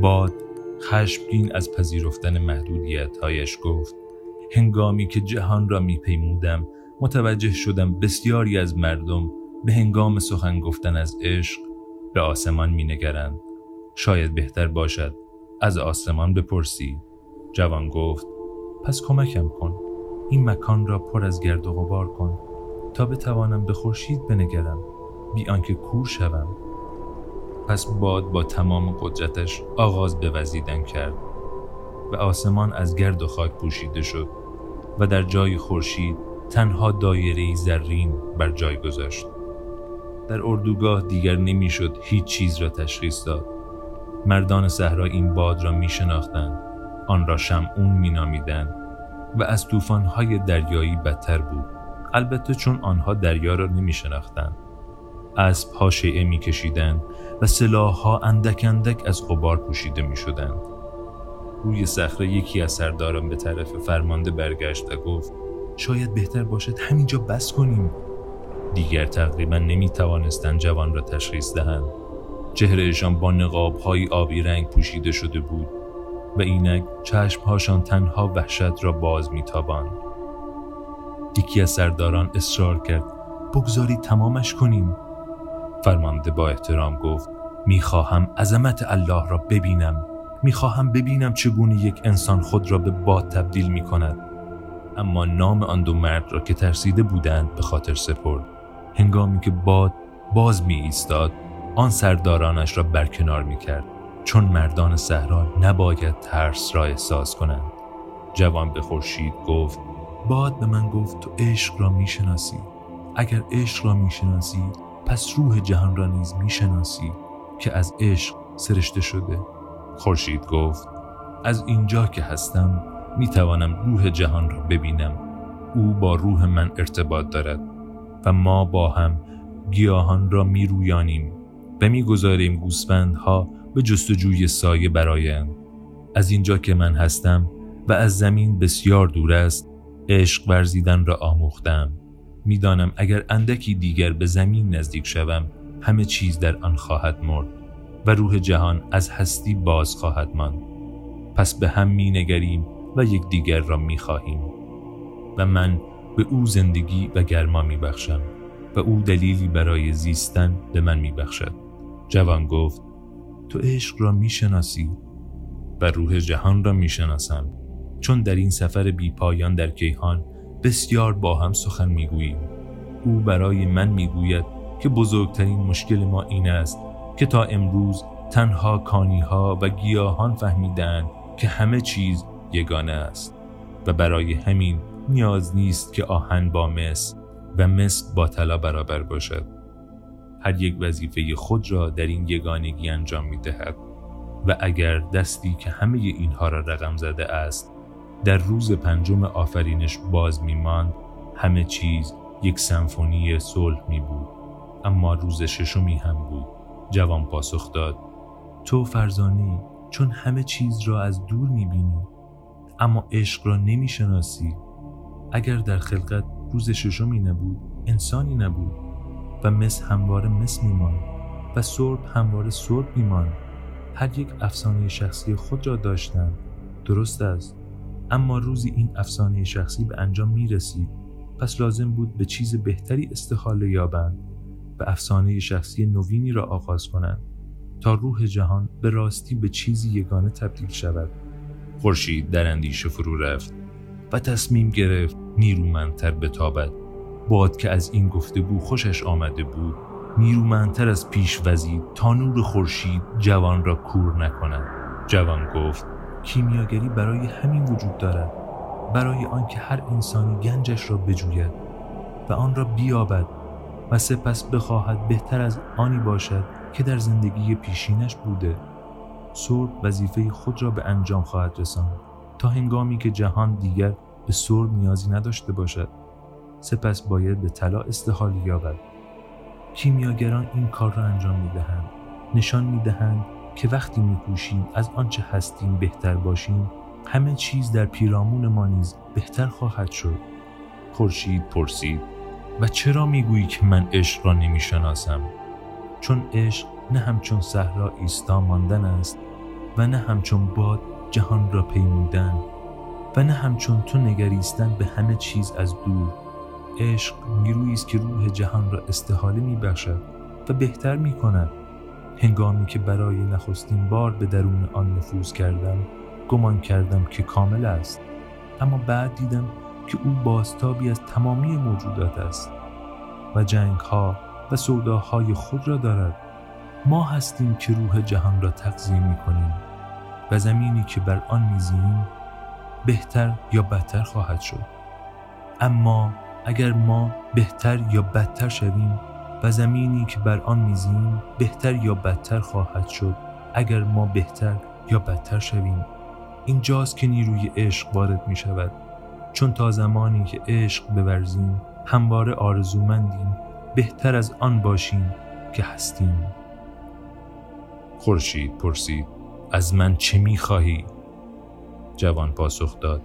باد خشمگین از پذیرفتن محدودیتهایش گفت هنگامی که جهان را میپیمودم متوجه شدم بسیاری از مردم به هنگام سخن گفتن از عشق به آسمان مینگرند. شاید بهتر باشد از آسمان بپرسی جوان گفت پس کمکم کن. این مکان را پر از گرد و غبار کن. تا بتوانم به خورشید بنگرم. بی آنکه کور شوم. پس باد با تمام قدرتش آغاز به وزیدن کرد و آسمان از گرد و خاک پوشیده شد و در جای خورشید تنها دایره زرین بر جای گذاشت. در اردوگاه دیگر نمی‌شد هیچ چیز را تشخیص داد. مردان صحرا این باد را می شناختند آن را شمعون می نامیدن و از طوفان‌های دریایی بدتر بود. البته چون آنها دریا را نمی شناختند اسب ها شیعه می کشیدن و سلاح ها اندک اندک از غبار پوشیده می شدند. روی صخره یکی از سرداران به طرف فرمانده برگشت و گفت شاید بهتر باشد همینجا بس کنیم. دیگر تقریبا نمی توانستند جوان را تشخیص دهند. چهرهشان با نقاب های آبی رنگ پوشیده شده بود و اینک چشمهاشان تنها وحشت را باز میتاباند. یکی از سرداران اصرار کرد بگذارید تمامش کنیم. فرمانده با احترام گفت می‌خواهم عظمت الله را ببینم. می‌خواهم ببینم چگونه یک انسان خود را به باد تبدیل می کند اما نام آن دو مرد را که ترسیده بودند به خاطر سپرد. هنگامی که باد باز می ایستاد آن سردارانش را برکنار می کرد چون مردان صحرا نباید ترس را احساس کنند. جوان به خورشید گفت باد به من گفت تو عشق را می‌شناسی. اگر عشق را می‌شناسی پس روح جهان را نیز می‌شناسی که از عشق سرشته شده. خورشید گفت از اینجا که هستم می‌توانم روح جهان را ببینم. او با روح من ارتباط دارد و ما با هم گیاهان را میرویانیم و می‌گذاریم گوسفندها به جستجوی سایه برایم از اینجا که من هستم و از زمین بسیار دور است عشق ورزیدن را آموختم. می‌دانم اگر اندکی دیگر به زمین نزدیک شوم همه چیز در آن خواهد مرد و روح جهان از هستی باز خواهد ماند. پس به هم می نگریم و یکدیگر را می خواهیم. و من به او زندگی و گرما می بخشم و او دلیلی برای زیستن به من می بخشد. جوان گفت تو عشق را می شناسی و روح جهان را می شناسم. چون در این سفر بی پایان در کیهان بسیار با هم سخن می گوییم او برای من می گوید که بزرگترین مشکل ما این است که تا امروز تنها کانیها و گیاهان فهمیدند که همه چیز یگانه است و برای همین نیاز نیست که آهن با مس و مس با طلا برابر باشد. هر یک وظیفه خود را در این یگانگی انجام می دهد و اگر دستی که همه اینها را رقم زده است در روز پنجم آفرینش باز می ماند همه چیز یک سمفونی صلح می بود اما روز ششمی هم بود. جوان پاسخ داد تو فرزانی چون همه چیز را از دور می بینی اما عشق را نمی شناسی اگر در خلقت روز ششمی نبود انسانی نبود و مس همواره مس میماند و سرب همواره سرب میماند. هر یک افسانه شخصی خود را داشتند. درست است. اما روزی این افسانه شخصی به انجام می رسید پس لازم بود به چیز بهتری استحاله یابند و افسانه شخصی نوینی را آغاز کنند تا روح جهان به راستی به چیزی یگانه تبدیل شود. خورشید در اندیشه فرو رفت و تصمیم گرفت نیرومندتر بتابد. باد که از این گفتگو خوشش آمده بود نیرومندتر از پیش وزید تا نور خورشید جوان را کور نکند. جوان گفت کیمیاگری برای همین وجود دارد برای آنکه هر انسانی گنجش را بجوید و آن را بیابد و سپس بخواهد بهتر از آنی باشد که در زندگی پیشینش بوده. سرب وظیفه خود را به انجام خواهد رساند تا هنگامی که جهان دیگر به سرب نیازی نداشته باشد. سپس باید به طلا استحالی یابد. کیمیاگران این کار را انجام می‌دهند نشان می‌دهند که وقتی میکوشیم از آنچه هستیم بهتر باشیم همه چیز در پیرامون ما نیز بهتر خواهد شد. خورشید پرسید و چرا می‌گویی که من عشق را نمی‌شناسم؟ چون عشق نه همچون صحرا ایستا ماندن است و نه همچون باد جهان را پیمودن و نه همچون تو نگریستن به همه چیز از دور. عشق نیرویی است که روح جهان را استحاله می بخشد و بهتر می کند هنگامی که برای نخستین بار به درون آن نفوذ کردم گمان کردم که کامل است. اما بعد دیدم که او بازتابی از تمامی موجودات است و جنگ ها و سوداهای خود را دارد. ما هستیم که روح جهان را تقضیم می کنیم و زمینی که بر آن میزیم بهتر یا بدتر خواهد شد. اما اگر ما بهتر یا بدتر شویم و زمینی که بر آن میزیم بهتر یا بدتر خواهد شد. اگر ما بهتر یا بدتر شویم اینجاست که نیروی عشق وارد می شود چون تا زمانی که عشق بورزیم همواره آرزومندیم بهتر از آن باشیم که هستیم. خورشید پرسید از من چه می خواهی؟ جوان پاسخ داد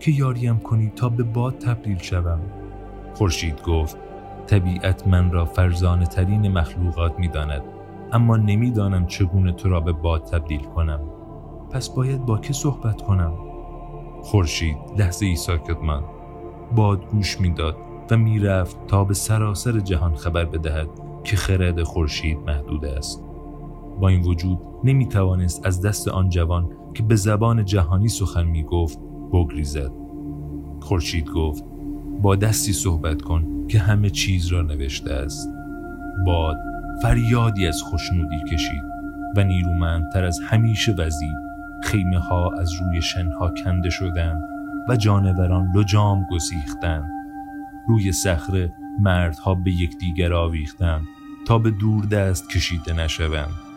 که یاریم کنی تا به باد تبدیل شوم. خورشید گفت طبیعت من را فرزانه ترین مخلوقات می داند اما نمی‌دانم چگونه تو را به باد تبدیل کنم. پس باید با که صحبت کنم؟ خورشید لحظه ای ساکت من باد گوش می‌داد و می‌رفت تا به سراسر جهان خبر بدهد که خرد خورشید محدود است. با این وجود نمی توانست از دست آن جوان که به زبان جهانی سخن می گفت بگریزد. خورشید گفت با دستی صحبت کن. که همه چیز را نوشته است. باد فریادی از خوشنودی کشید و نیرومندتر از همیشه وزید. خیمه ها از روی شنها کنده شدند و جانوران لجام گسیختند. روی صخره مردها به یکدیگر آویختند تا به دور دست کشیده نشوند.